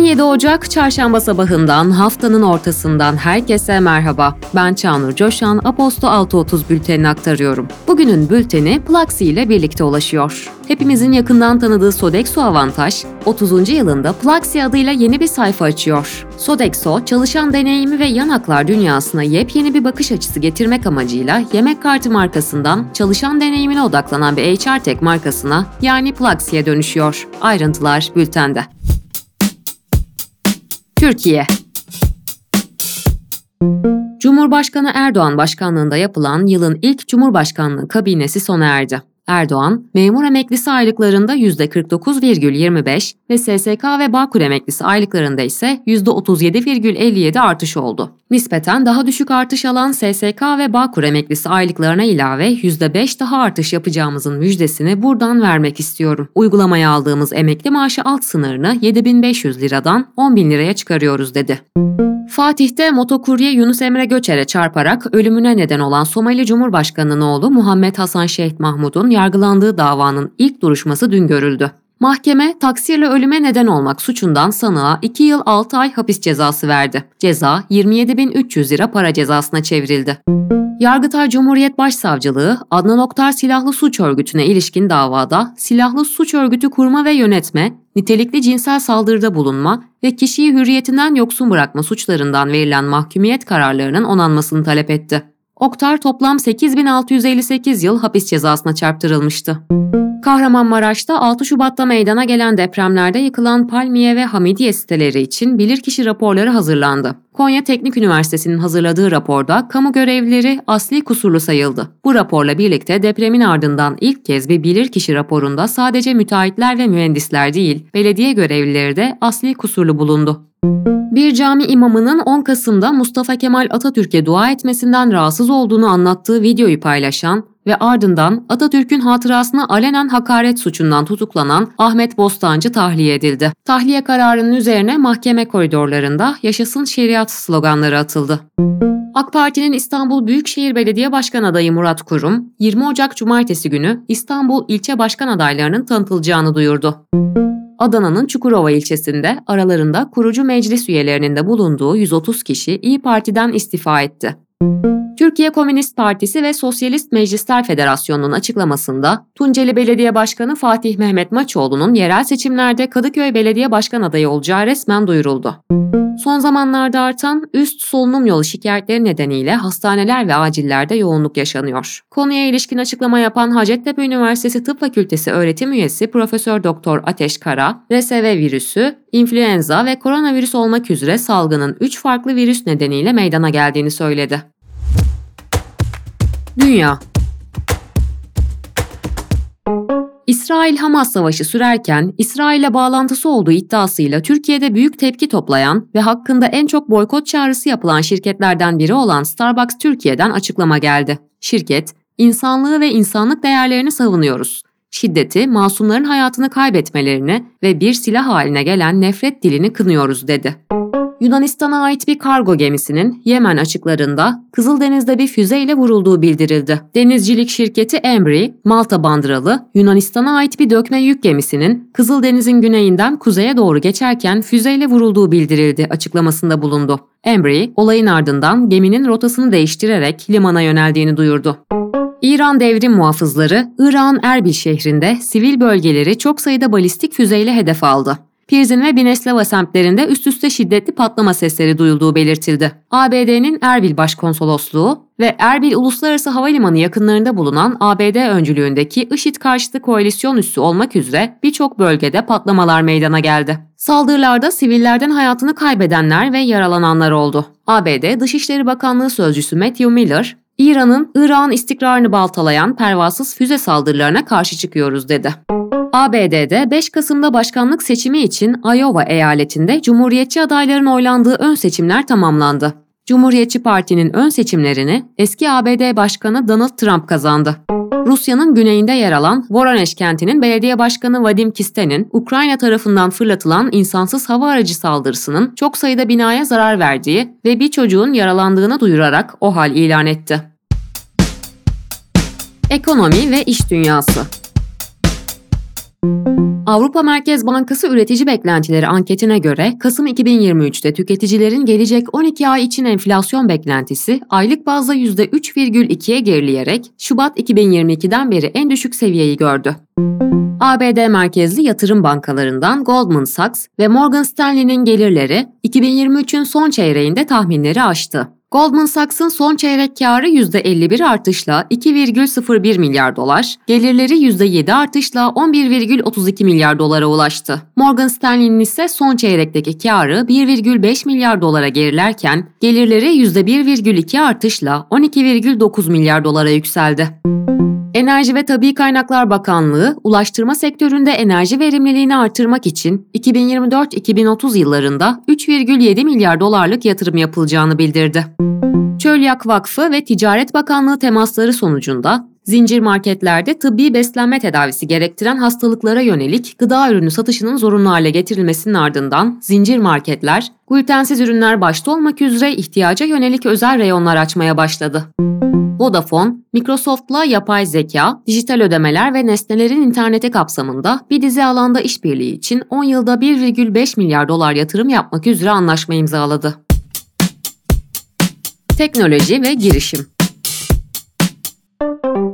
17 Ocak çarşamba sabahından haftanın ortasından herkese merhaba. Ben Çağnur Coşan, Aposto 6.30 bültenini aktarıyorum. Bugünün bülteni Plaxi ile birlikte ulaşıyor. Hepimizin yakından tanıdığı Sodexo Avantaj, 30. yılında Plaxi adıyla yeni bir sayfa açıyor. Sodexo, çalışan deneyimi ve yanaklar dünyasına yepyeni bir bakış açısı getirmek amacıyla yemek kartı markasından çalışan deneyimine odaklanan bir HR Tech markasına yani Plaxi'ye dönüşüyor. Ayrıntılar bültende. Türkiye Cumhurbaşkanı Erdoğan başkanlığında yapılan yılın ilk Cumhurbaşkanlığı kabinesi sona erdi. Erdoğan, memur emeklisi aylıklarında %49,25 ve SSK ve Bağkur emeklisi aylıklarında ise %37,57 artış oldu. Nispeten daha düşük artış alan SSK ve Bağkur emeklisi aylıklarına ilave %5 daha artış yapacağımızın müjdesini buradan vermek istiyorum. Uygulamaya aldığımız emekli maaşı alt sınırını 7500 liradan 10.000 liraya çıkarıyoruz dedi. Fatih'te motokurye Yunus Emre Göçer'e çarparak ölümüne neden olan Somali Cumhurbaşkanı'nın oğlu Muhammed Hasan Şeyh Mahmud'un yargılandığı davanın ilk duruşması dün görüldü. Mahkeme taksirle ölüme neden olmak suçundan sanığa 2 yıl 6 ay hapis cezası verdi. Ceza 27.300 lira para cezasına çevrildi. Yargıtay Cumhuriyet Başsavcılığı, Adnan Oktar silahlı suç örgütüne ilişkin davada silahlı suç örgütü kurma ve yönetme, nitelikli cinsel saldırıda bulunma ve kişiyi hürriyetinden yoksun bırakma suçlarından verilen mahkumiyet kararlarının onanmasını talep etti. Oktar toplam 8658 yıl hapis cezasına çarptırılmıştı. Kahramanmaraş'ta 6 Şubat'ta meydana gelen depremlerde yıkılan Palmiye ve Hamidiye siteleri için bilirkişi raporları hazırlandı. Konya Teknik Üniversitesi'nin hazırladığı raporda kamu görevlileri asli kusurlu sayıldı. Bu raporla birlikte depremin ardından ilk kez bir bilirkişi raporunda sadece müteahhitler ve mühendisler değil, belediye görevlileri de asli kusurlu bulundu. Bir cami imamının 10 Kasım'da Mustafa Kemal Atatürk'e dua etmesinden rahatsız olduğunu anlattığı videoyu paylaşan ve ardından Atatürk'ün hatırasına alenen hakaret suçundan tutuklanan Ahmet Bostancı tahliye edildi. Tahliye kararının üzerine mahkeme koridorlarında yaşasın şeriat sloganları atıldı. AK Parti'nin İstanbul Büyükşehir Belediye Başkan adayı Murat Kurum, 20 Ocak Cumartesi günü İstanbul ilçe başkan adaylarının tanıtılacağını duyurdu. Adana'nın Çukurova ilçesinde aralarında kurucu meclis üyelerinin de bulunduğu 130 kişi İyi Parti'den istifa etti. Türkiye Komünist Partisi ve Sosyalist Meclisler Federasyonu'nun açıklamasında Tunceli Belediye Başkanı Fatih Mehmet Maçoğlu'nun yerel seçimlerde Kadıköy Belediye Başkan adayı olacağı resmen duyuruldu. Son zamanlarda artan üst solunum yolu şikayetleri nedeniyle hastaneler ve acillerde yoğunluk yaşanıyor. Konuya ilişkin açıklama yapan Hacettepe Üniversitesi Tıp Fakültesi öğretim üyesi Profesör Doktor Ateş Kara, RSV virüsü, influenza ve koronavirüs olmak üzere salgının 3 farklı virüs nedeniyle meydana geldiğini söyledi. Dünya İsrail-Hamas savaşı sürerken İsrail'le bağlantısı olduğu iddiasıyla Türkiye'de büyük tepki toplayan ve hakkında en çok boykot çağrısı yapılan şirketlerden biri olan Starbucks Türkiye'den açıklama geldi. Şirket, insanlığı ve insanlık değerlerini savunuyoruz. Şiddeti, masumların hayatını kaybetmelerini ve bir silah haline gelen nefret dilini kınıyoruz dedi. Yunanistan'a ait bir kargo gemisinin Yemen açıklarında Kızıldeniz'de bir füzeyle vurulduğu bildirildi. Denizcilik şirketi Embry, Malta bandıralı Yunanistan'a ait bir dökme yük gemisinin Kızıldeniz'in güneyinden kuzeye doğru geçerken füzeyle vurulduğu bildirildi açıklamasında bulundu. Embry, olayın ardından geminin rotasını değiştirerek limana yöneldiğini duyurdu. İran devrim muhafızları, İran Erbil şehrinde sivil bölgeleri çok sayıda balistik füzeyle hedef aldı. Pirzin ve Bineslava semtlerinde üst üste şiddetli patlama sesleri duyulduğu belirtildi. ABD'nin Erbil Başkonsolosluğu ve Erbil Uluslararası Havalimanı yakınlarında bulunan ABD öncülüğündeki IŞİD karşıtı koalisyon üssü olmak üzere birçok bölgede patlamalar meydana geldi. Saldırılarda sivillerden hayatını kaybedenler ve yaralananlar oldu. ABD Dışişleri Bakanlığı Sözcüsü Matthew Miller, İran'ın İran istikrarını baltalayan pervasız füze saldırılarına karşı çıkıyoruz dedi. ABD'de 5 Kasım'da başkanlık seçimi için Iowa eyaletinde Cumhuriyetçi adayların oylandığı ön seçimler tamamlandı. Cumhuriyetçi Parti'nin ön seçimlerini eski ABD Başkanı Donald Trump kazandı. Rusya'nın güneyinde yer alan Voronezh kentinin belediye başkanı Vadim Kisten'in Ukrayna tarafından fırlatılan insansız hava aracı saldırısının çok sayıda binaya zarar verdiği ve bir çocuğun yaralandığını duyurarak o hal ilan etti. Ekonomi ve iş dünyası Avrupa Merkez Bankası üretici beklentileri anketine göre Kasım 2023'te tüketicilerin gelecek 12 ay için enflasyon beklentisi aylık bazda %3,2'ye gerileyerek Şubat 2022'den beri en düşük seviyeyi gördü. ABD merkezli yatırım bankalarından Goldman Sachs ve Morgan Stanley'nin gelirleri 2023'ün son çeyreğinde tahminleri aştı. Goldman Sachs'ın son çeyrek karı %51 artışla 2,01 milyar dolar, gelirleri %7 artışla 11,32 milyar dolara ulaştı. Morgan Stanley'nin ise son çeyrekteki karı 1,5 milyar dolara gerilerken, gelirleri %1,2 artışla 12,9 milyar dolara yükseldi. Enerji ve Tabi Kaynaklar Bakanlığı, ulaştırma sektöründe enerji verimliliğini artırmak için 2024-2030 yıllarında 3,7 milyar dolarlık yatırım yapılacağını bildirdi. Çölyak Vakfı ve Ticaret Bakanlığı temasları sonucunda zincir marketlerde tıbbi beslenme tedavisi gerektiren hastalıklara yönelik gıda ürünü satışının zorunlu hale getirilmesinin ardından zincir marketler, glutensiz ürünler başta olmak üzere ihtiyaca yönelik özel reyonlar açmaya başladı. Vodafone, Microsoft'la yapay zeka, dijital ödemeler ve nesnelerin interneti kapsamında bir dizi alanda işbirliği için 10 yılda 1,5 milyar dolar yatırım yapmak üzere anlaşma imzaladı. Teknoloji ve girişim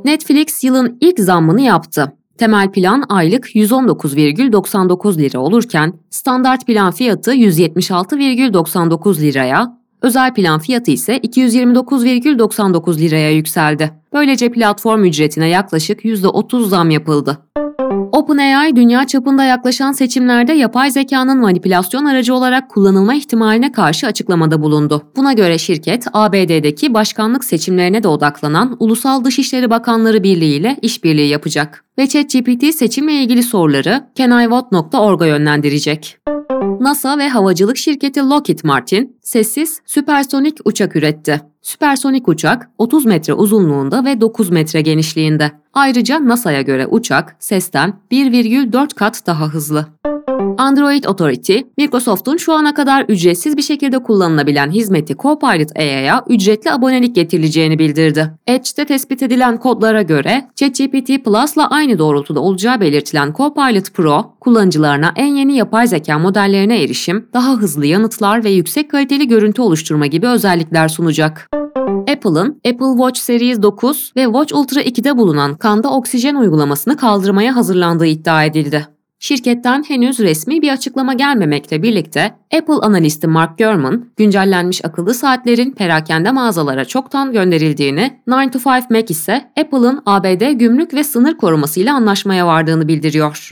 Netflix yılın ilk zammını yaptı. Temel plan aylık 119,99 lira olurken standart plan fiyatı 176,99 liraya, Özel plan fiyatı ise 229,99 liraya yükseldi. Böylece platform ücretine yaklaşık %30 zam yapıldı. OpenAI dünya çapında yaklaşan seçimlerde yapay zekanın manipülasyon aracı olarak kullanılma ihtimaline karşı açıklamada bulundu. Buna göre şirket ABD'deki başkanlık seçimlerine de odaklanan Ulusal Dışişleri Bakanları Birliği ile işbirliği yapacak ve ChatGPT seçimle ilgili soruları canIvote.org'a yönlendirecek. NASA ve havacılık şirketi Lockheed Martin sessiz süpersonik uçak üretti. Süpersonik uçak 30 metre uzunluğunda ve 9 metre genişliğinde. Ayrıca NASA'ya göre uçak sesten 1,4 kat daha hızlı. Android Authority, Microsoft'un şu ana kadar ücretsiz bir şekilde kullanılabilen hizmeti Copilot AI'ya ücretli abonelik getirileceğini bildirdi. Edge'de tespit edilen kodlara göre ChatGPT Plus'la aynı doğrultuda olacağı belirtilen Copilot Pro, kullanıcılarına en yeni yapay zeka modellerine erişim, daha hızlı yanıtlar ve yüksek kaliteli görüntü oluşturma gibi özellikler sunacak. Apple'ın Apple Watch Series 9 ve Watch Ultra 2'de bulunan kanda oksijen uygulamasını kaldırmaya hazırlandığı iddia edildi. Şirketten henüz resmi bir açıklama gelmemekle birlikte Apple analisti Mark Gurman, güncellenmiş akıllı saatlerin perakende mağazalara çoktan gönderildiğini, 9 to 5 Mac ise Apple'ın ABD gümrük ve sınır korumasıyla anlaşmaya vardığını bildiriyor.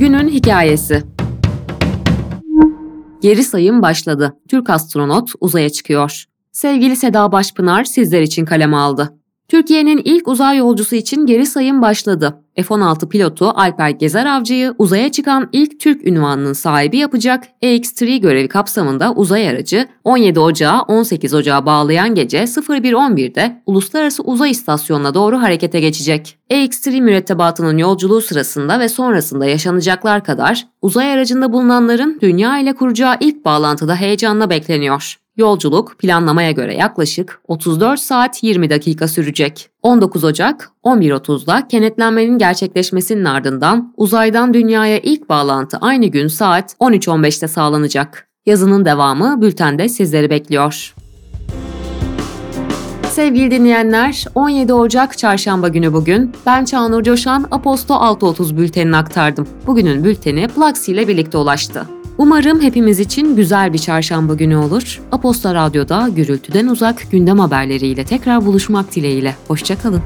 Günün hikayesi Geri sayım başladı. Türk astronot uzaya çıkıyor. Sevgili Seda Başpınar sizler için kalem aldı. Türkiye'nin ilk uzay yolcusu için geri sayım başladı. F-16 pilotu Alper Gezer Avcı'yı uzaya çıkan ilk Türk ünvanının sahibi yapacak EX-3 görevi kapsamında uzay aracı 17 Ocağı 18 Ocağı bağlayan gece 01.11'de Uluslararası Uzay İstasyonu'na doğru harekete geçecek. EX-3 mürettebatının yolculuğu sırasında ve sonrasında yaşanacaklar kadar uzay aracında bulunanların dünya ile kuracağı ilk bağlantıda heyecanla bekleniyor. Yolculuk planlamaya göre yaklaşık 34 saat 20 dakika sürecek. 19 Ocak 11.30'da kenetlenmenin gerçekleşmesinin ardından uzaydan dünyaya ilk bağlantı aynı gün saat 13.15'te sağlanacak. Yazının devamı bültende sizleri bekliyor. Sevgili dinleyenler, 17 Ocak çarşamba günü bugün. Ben Çağnur Coşan, Aposto 6.30 bültenini aktardım. Bugünün bülteni Plaxi ile birlikte ulaştı. Umarım hepimiz için güzel bir çarşamba günü olur. Aposta Radyo'da gürültüden uzak gündem haberleriyle tekrar buluşmak dileğiyle. Hoşçakalın.